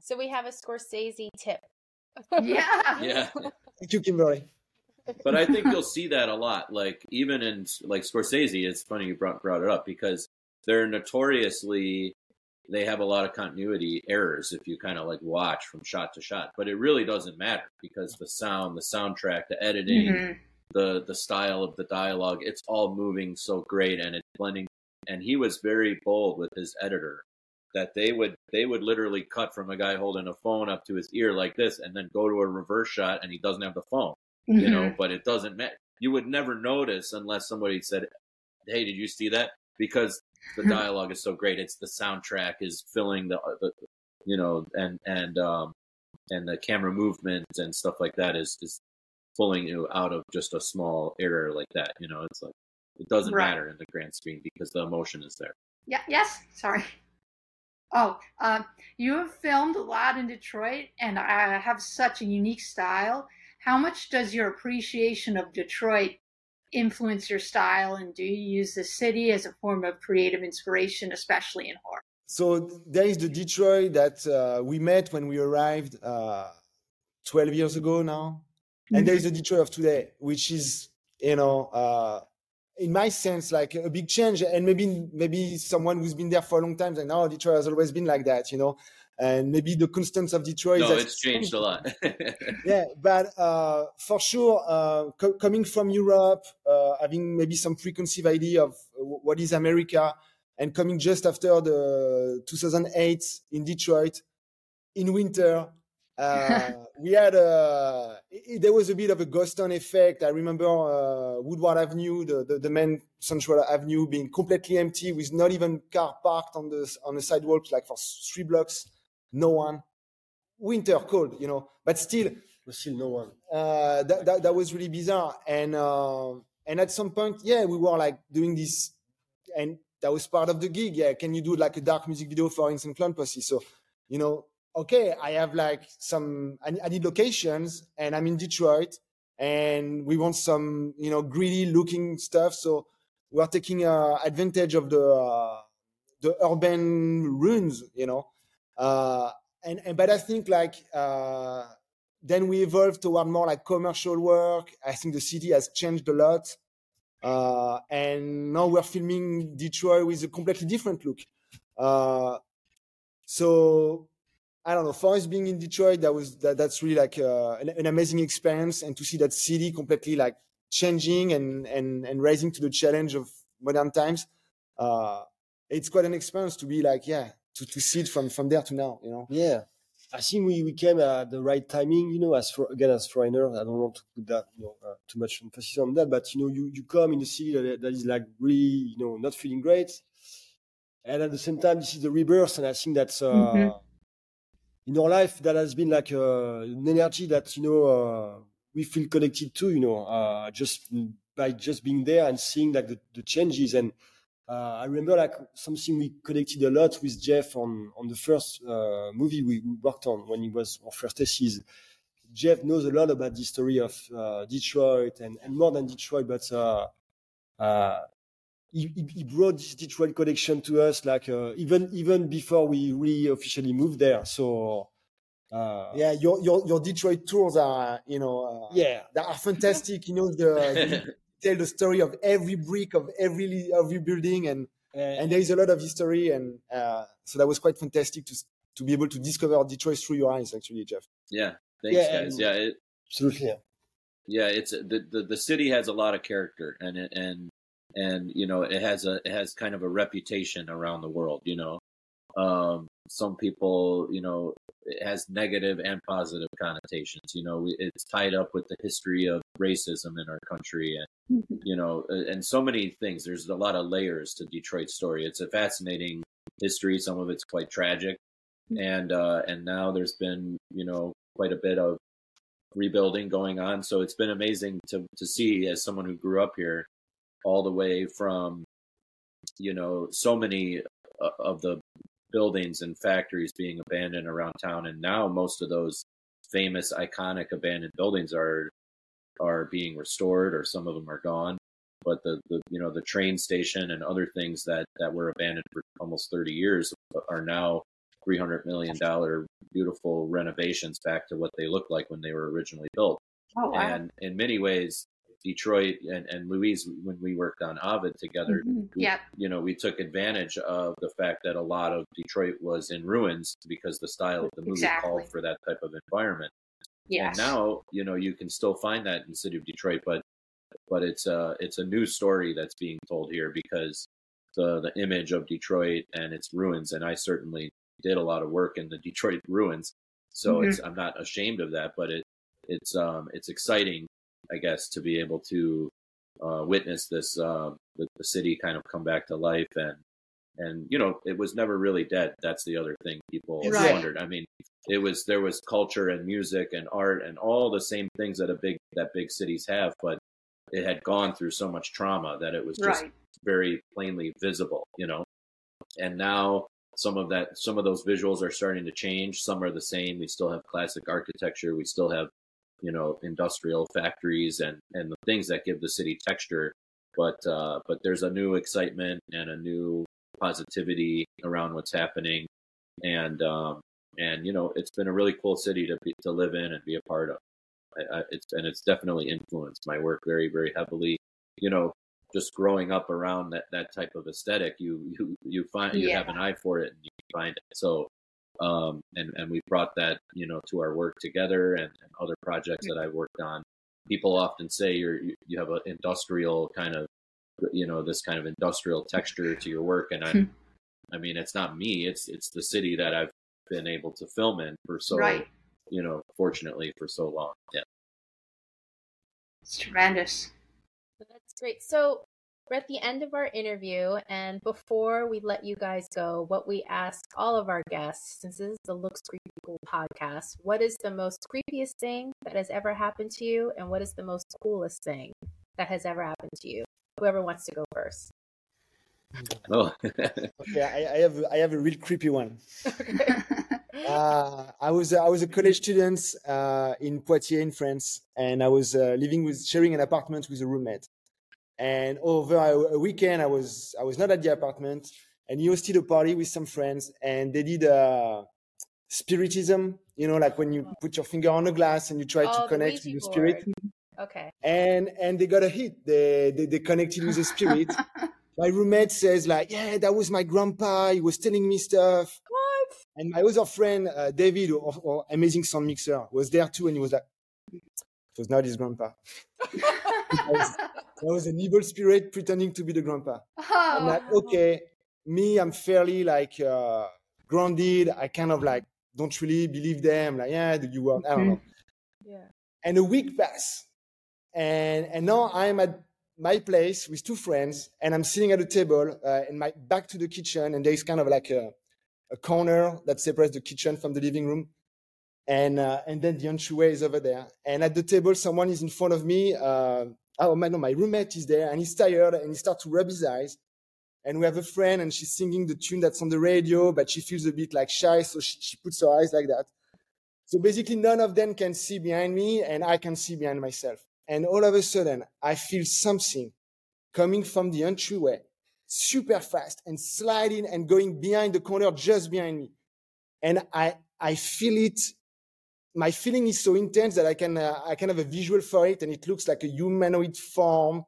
So we have a Scorsese tip. yeah. [laughs] Yeah. Thank you, Kimberly but I think you'll [laughs] see that a lot. Like even in like Scorsese, it's funny you brought brought it up because they're notoriously they have a lot of continuity errors if you kind of like watch from shot to shot. But it really doesn't matter because the sound, the soundtrack, the editing, mm-hmm. the the style of the dialogue, it's all moving so great and it's blending. And he was very bold with his editor that they would they would literally cut from a guy holding a phone up to his ear like this and then go to a reverse shot and he doesn't have the phone mm-hmm. you know, mm-hmm. but it doesn't matter. You would never notice unless somebody said, Hey, did you see that? Because the dialogue is so great. It's the soundtrack is filling the, the you know, and, and, um, and the camera movement and stuff like that is, is pulling you out of just a small error like that. You know, it's like, it doesn't right. matter in the grand scheme because the emotion is there. Yeah. Yes. Sorry. Oh, uh, you have filmed a lot in Detroit, and I have such a unique style how much does your appreciation of Detroit influence your style, and do you use the city as a form of creative inspiration, especially in horror? So there is the Detroit that uh, we met when we arrived uh, 12 years ago now, mm-hmm. and there is the Detroit of today, which is you know. Uh, in my sense, like a big change, and maybe maybe someone who's been there for a long time, like, no, Detroit has always been like that, you know and maybe the constants of Detroit. No, it's changed a lot. [laughs] yeah, but uh, for sure, uh, co- coming from Europe, uh, having maybe some preconceived idea of what is America, and coming just after the 2008 in Detroit in winter. Uh, [laughs] we had a there was a bit of a ghost town effect. I remember uh, Woodward Avenue, the, the, the main Central Avenue, being completely empty with not even car parked on the on the sidewalks, like for three blocks no one. Winter cold, you know, but still, still no one. Uh, that, that, that was really bizarre. And uh, and at some point, yeah, we were like doing this, and that was part of the gig. Yeah, can you do like a dark music video for Insane Clown Posse? So, you know, okay, I have like some, I, I need locations and I'm in Detroit and we want some, you know, greedy looking stuff. So we're taking uh, advantage of the, uh, the urban ruins, you know. Uh, and, and, but I think like, uh, then we evolved toward more like commercial work. I think the city has changed a lot. Uh, and now we're filming Detroit with a completely different look. Uh, so I don't know. For us being in Detroit, that was that, that's really like uh, an, an, amazing experience, and to see that city completely like changing and and and rising to the challenge of modern times. Uh, it's quite an experience to be like, yeah, to, to see it from from there to now, you know. Yeah, I think we, we came at the right timing, you know, as for, again, as foreigner, I don't want to put that, you know, uh, too much emphasis on that, but, you know, you, you come in a city that, that is like really, you know, not feeling great. And at the same time, this is the rebirth. And I think that's, uh, mm-hmm. in our life, that has been like uh, an energy that, you know, uh, we feel connected to, you know, uh, just by just being there and seeing like the, the changes and, uh, I remember like something we connected a lot with Geoff on on the first uh, movie we, worked on when he was our first thesis. Geoff knows a lot about the story of uh, Detroit and, and more than Detroit, but uh, uh, he, he, brought this Detroit connection to us like uh, even even before we really officially moved there. So yeah, your your your Detroit tours are you know yeah they are fantastic. you know the [laughs] tell the story of every brick of every every building and and there is a lot of history and uh, so that was quite fantastic to to be able to discover Detroit through your eyes actually Geoff. Yeah. Thanks yeah, guys. yeah it, absolutely yeah. yeah it's the, the the city has a lot of character and it, and and you know it has a it has kind of a reputation around the world you know um some people you know it has negative and positive connotations. You know, it's tied up with the history of racism in our country, and mm-hmm. you know, and so many things. There's a lot of layers to Detroit's story. It's a fascinating history. Some of it's quite tragic, mm-hmm. and uh, and now there's been you know quite a bit of rebuilding going on. So it's been amazing to to see as someone who grew up here, all the way from you know so many uh, of the buildings and factories being abandoned around town, and now most of those famous iconic abandoned buildings are are being restored, or some of them are gone. But the, the you know the train station and other things that that were abandoned for almost 30 years are now 300 million dollar beautiful renovations back to what they looked like when they were originally built. Oh, wow. And in many ways, Detroit and, and Louise, when we worked on Ovid together, mm-hmm. yeah, you know, we took advantage of the fact that a lot of Detroit was in ruins because the style of the movie exactly. called for that type of environment. Yes. And now, you know, you can still find that in the city of Detroit, but but it's a it's a new story that's being told here because the the image of Detroit and its ruins, and I certainly did a lot of work in the Detroit ruins, so mm-hmm. it's I'm not ashamed of that, but it it's um it's exciting I guess, to be able to uh, witness this uh, the, the, city kind of come back to life and and you know it was never really dead. That's the other thing people right. wondered. I mean, it was there was culture and music and art and all the same things that a big that big cities have, but it had gone through so much trauma that it was just right. very plainly visible, you know. And now some of that some of those visuals are starting to change some are the same we still have classic architecture we still have you know industrial factories and and the things that give the city texture. But uh, but there's a new excitement and a new positivity around what's happening. And um, and you know it's been a really cool city to be, to live in and be a part of. I, I, it's and it's definitely influenced my work very very heavily. You know just growing up around that that type of aesthetic you you you find you have an eye for it and you find it. So um, and and we brought that you know to our work together and, and other projects that I've worked on. People often say you're you, you have an industrial kind of you know this kind of industrial texture to your work, and I hmm. I mean it's not me, it's it's the city that I've been able to film in for so right. you know fortunately for so long. Yeah, it's tremendous. That's great. So we're at the end of our interview, and before we let you guys go, what we ask all of our guests, since this is the Looks Creepy Cool podcast, what is the most creepiest thing that has ever happened to you, and what is the most coolest thing that has ever happened to you? Whoever wants to go first. [laughs] Oh, Okay, I, I have I have a real creepy one. Okay. [laughs] [laughs] Uh, I was I was a college student uh, in Poitiers in France, and I was uh, living with sharing an apartment with a roommate. And over a, a weekend, I was I was not at the apartment, and he hosted a party with some friends, and they did a spiritism. You know, like when you put your finger on a glass and you try Oh, to the connect with the spirit. Okay. and and they got a hit. They they, they connected with the spirit. [laughs] my roommate says like, yeah, that was my grandpa. He was telling me stuff. What? And my other friend uh, David, or, or amazing sound mixer, was there too, and he was like, was not his grandpa. [laughs] that, was, an evil spirit pretending to be the grandpa. I'm like, Oh. okay, me, I'm fairly like uh, grounded. I kind of like don't really believe them. Like, yeah, do you were. I don't know Yeah. and a week passed and and now i'm at my place with two friends and i'm sitting at a table uh, and my back to the kitchen and there's kind of like a, a corner that separates the kitchen from the living room and uh, and then the entryway is over there and at the table someone is in front of me uh, oh my no my roommate is there and he's tired and he starts to rub his eyes and we have a friend and she's singing the tune that's on the radio but she feels a bit like shy so she, she puts her eyes like that so basically, none of them can see behind me, and I can see behind myself. And all of a sudden, I feel something coming from the entryway super fast and sliding and going behind the corner just behind me. And I, I feel it. My feeling is so intense that I can, uh, I can have a visual for it, and it looks like a humanoid form,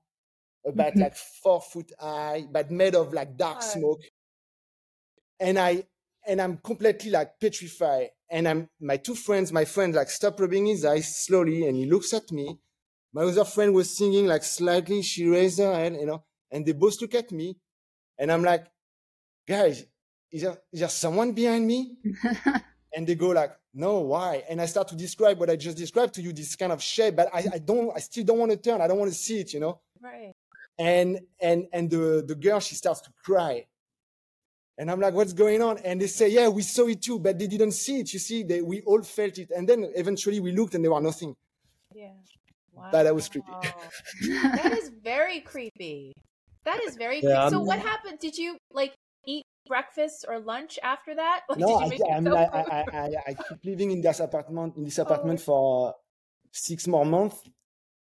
about Mhm. like four foot high, but made of like dark smoke. And I, and I'm completely like petrified. And I'm my two friends, my friend like stop rubbing his eyes slowly, and he looks at me. My other friend was singing like slightly. She raised her hand, you know, and they both look at me, and I'm like, guys, is there is there someone behind me? [laughs] And they go like, no, why? And I start to describe what I just described to you, this kind of shape, but I, I don't, I still don't want to turn. I don't want to see it, you know Right. and and and the the girl she starts to cry and i'm like what's going on and they say yeah we saw it too but they didn't see it you see they we all felt it and then eventually we looked and there was nothing Yeah. Wow. But that was creepy. that is very creepy. That is very [laughs] creepy. Yeah, so I'm- what happened? Did you like eat breakfast or lunch after that? [laughs] Like, no I, I, mean, I, I. I, I keep living in this apartment in this Oh apartment my- for six more months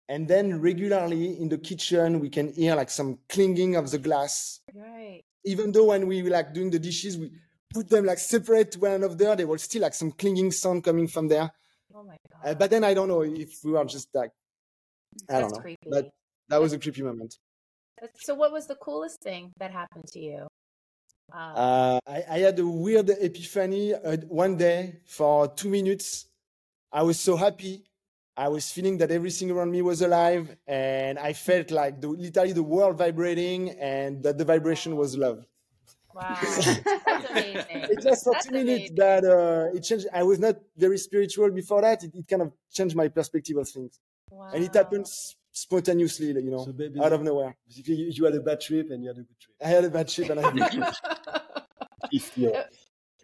and then regularly in the kitchen we can hear like some clinging of the glass Right. even though when we were like doing the dishes we put them like separate one another there was still like some clinging sound coming from there Oh my god. Uh, but then I don't know if we were just like I don't know. creepy. But that was a creepy moment. So what was the coolest thing that happened to you? Um, Uh, I, I had a weird epiphany uh, one day for two minutes. I was so happy. I was feeling that everything around me was alive, and I felt like the, literally the world vibrating, and that the vibration was love. wow. [laughs] That's amazing. It just for That's two minutes, amazing. but uh, it changed. I was not very spiritual before that. It, it kind of changed my perspective of things, Wow. and it happens spontaneously, you know, So baby, out of nowhere. basically, you, you had a bad trip and you had a good trip. I had a bad trip, and I had a good trip. [laughs] If you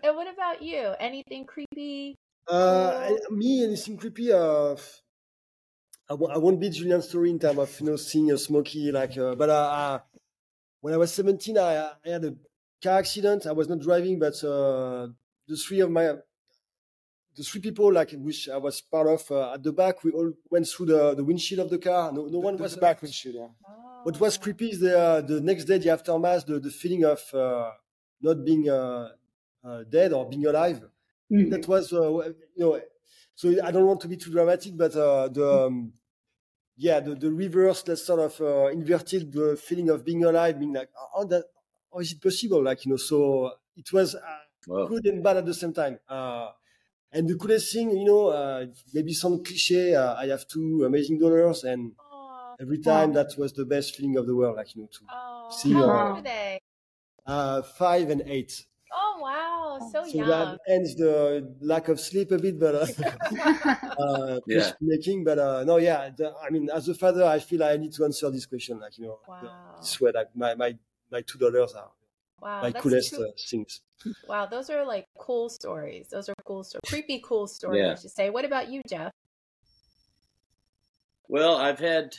and what about you? Anything creepy? Uh, I- me, anything creepy? Uh, I, w- I won't beat Julian's story in terms of you know seeing a smoky like. Uh, but uh, uh, when I was 17, I, I had a car accident. I was not driving, but uh, the three of my the three people like which I was part of uh, at the back, we all went through the, the windshield of the car. No, no one the, was the back windshield. Yeah. What was Oh. creepy is the uh, the next day, the aftermath, the, the feeling of uh, not being uh, uh, dead or being alive. Mhm. That was, uh, you know, so I don't want to be too dramatic, but uh, the um, yeah, the, the reverse, that sort of uh, inverted the feeling of being alive, being like, oh, that, how is it possible? Like, you know, so it was uh, Whoa. good and bad at the same time. And the coolest thing, you know, uh, maybe some cliche. Uh, I have two amazing daughters, and Aw, every time that was the best feeling of the world. Like, you know, to aw. See, How uh, old are they? uh, five and eight. Oh wow, so, So young. that ends the lack of sleep a bit, but uh, [laughs] uh, Yeah. making. But uh, no, yeah. The, I mean, as a father, I feel I need to answer this question. Like you know, the- Wow. this way, like my my my two daughters are wow, my that's coolest true- uh, things. Wow, those are like cool stories. Those are cool stories. Creepy cool stories, Yeah. I should say. What about you, Geoff? Well, I've had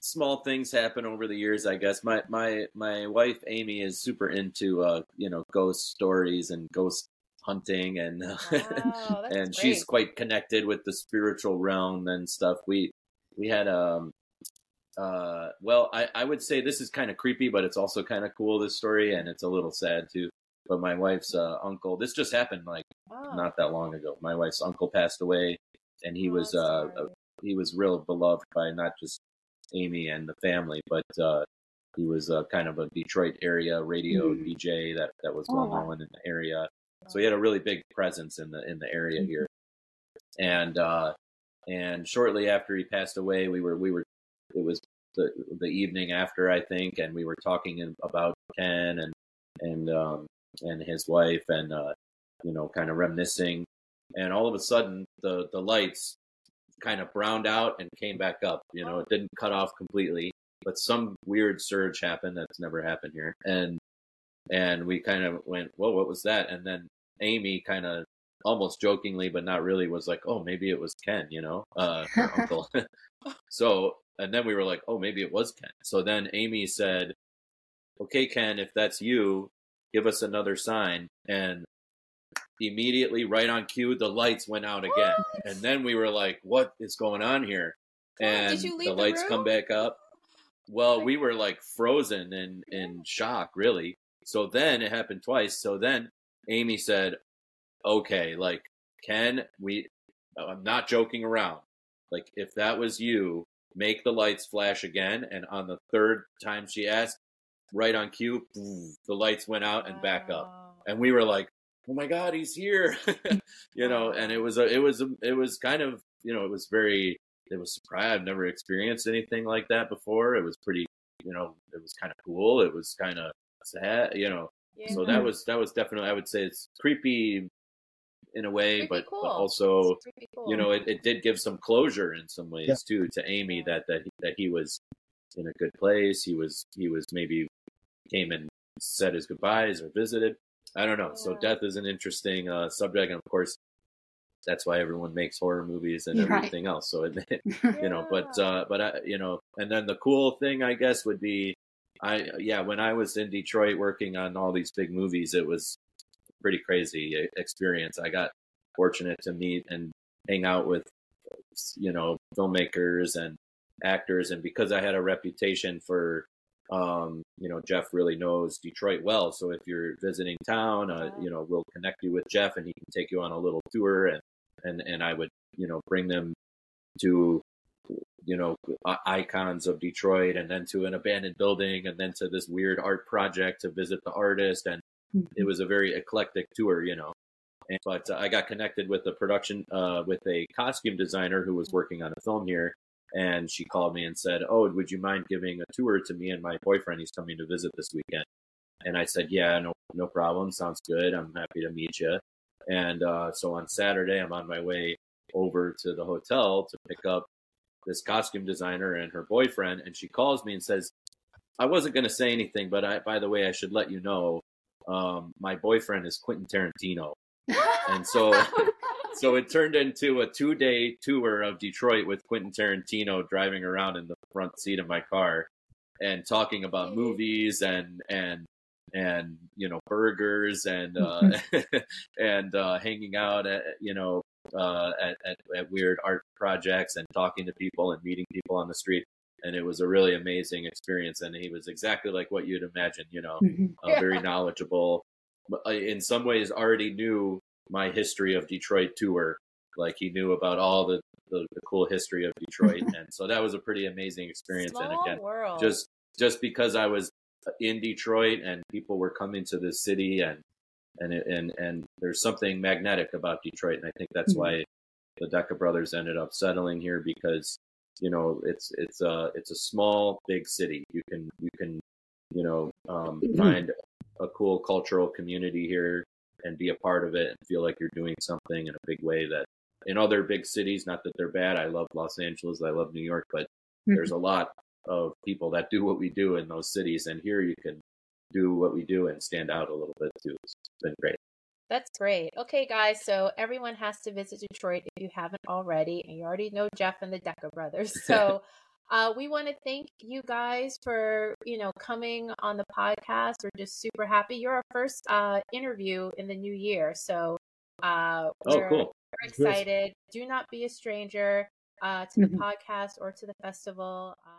small things happen over the years. I guess my my my wife Amy is super into uh, you know ghost stories and ghost hunting and [laughs] Wow, that's and she's quite connected with the spiritual realm and stuff. We we had um uh well I I would say this is kind of creepy, but it's also kind of cool this story and it's a little sad too. But my wife's uh, uncle, this just happened like Oh, not that long ago. My wife's uncle passed away, and he oh, was uh sorry. he was real beloved by not just Amy and the family, but uh, he was uh, kind of a Detroit area radio Mm. DJ that that was Oh, well wow. known in the area. So he had a really big presence in the in the area Mhm. here. And uh, and shortly after he passed away, we were we were it was the the evening after I think, and we were talking in, about Ken and and um, and his wife, and uh, you know, kind of reminiscing. And all of a sudden, the the lights kind of browned out and came back up. You know, it didn't cut off completely, but some weird surge happened that's never happened here, and and we kind of went, "Whoa, what was that?" And then Amy kind of almost jokingly, but not really, was like, "Oh, maybe it was Ken," you know, uh, her uncle. [laughs] so, and then we were like, "Oh, maybe it was Ken." So then Amy said, "Okay, Ken, if that's you, give us another sign." And immediately, right on cue, the lights went out again, and then we were like, "What is going on here?" And did you leave the the lights come back up. Well, we were like frozen and in shock, really. So then it happened twice. So then Amy said, "Okay, like Ken, we I'm not joking around. Like if that was you, make the lights flash again." And on the third time she asked, right on cue, the lights went out and back up. And we were like, "Oh my god, he's here." [laughs] you know, and it was a, it was a, it was kind of, you know, it was very it was surprised. I've never experienced anything like that before. It was pretty, you know, it was kind of cool. It was kind of sad, you know. So that was that was definitely I would say it's creepy in a way, but, cool. but also cool. you know it, it did give some closure in some ways Yeah. too to Amy that that he, that he was in a good place. He was he was maybe came and said his goodbyes or visited. I don't know. So death is an interesting uh, subject, and of course that's why everyone makes horror movies and Right. everything else. So it, [laughs] you know but uh but I, you know and then the cool thing i guess would be i yeah when i was in detroit working on all these big movies it was a pretty crazy experience. I got fortunate to meet and hang out with you know filmmakers and actors and because i had a reputation for um you know geoff really knows detroit well so if you're visiting town uh, you know we'll connect you with geoff and he can take you on a little tour and and and i would you know bring them to you know icons of Detroit, and then to an abandoned building, and then to this weird art project to visit the artist, and it was a very eclectic tour, you know. And, but uh, I got connected with a production uh, with a costume designer who was working on a film here, and she called me and said, "Oh, would you mind giving a tour to me and my boyfriend? He's coming to visit this weekend." And I said, "Yeah, no, no problem. Sounds good. I'm happy to meet you." And uh, so on Saturday, I'm on my way over to the hotel to pick up this costume designer and her boyfriend, and she calls me and says, "I wasn't going to say anything, but I, by the way, I should let you know, um, my boyfriend is Quentin Tarantino." [laughs] And so, so it turned into a two-day tour of Detroit with Quentin Tarantino driving around in the front seat of my car and talking about movies and and and you know burgers and uh, [laughs] [laughs] and uh, hanging out at you know uh, at, at at weird art projects and talking to people and meeting people on the street. And it was a really amazing experience. And he was exactly like what you'd imagine, you know, Mhm. uh, very knowledgeable. Uh, in some ways, already knew my history of Detroit tour. Like he knew about all the, the, the cool history of Detroit, [laughs] and so that was a pretty amazing experience. Small and again, world. just just because I was in Detroit and people were coming to this city and and and and there's something magnetic about Detroit, and I think that's Mhm. why the Deka brothers ended up settling here because you know it's it's a it's a small big city. You can you can you know um, Mhm. find a cool cultural community here and be a part of it and feel like you're doing something in a big way that in other big cities not that they're bad. I love los angeles. I love new york but there's a lot of people that do what we do in those cities and here you can do what we do and stand out a little bit too. It's been great That's great. Okay, guys, so everyone has to visit Detroit if you haven't already, and you already know Geoff and the Deka brothers. [laughs] So uh, we want to thank you guys for you know coming on the podcast. We're just super happy. You're our first uh, interview in the new year, so uh, Oh, we're, cool. we're excited. Do not be a stranger uh, to the podcast or to the festival. Uh,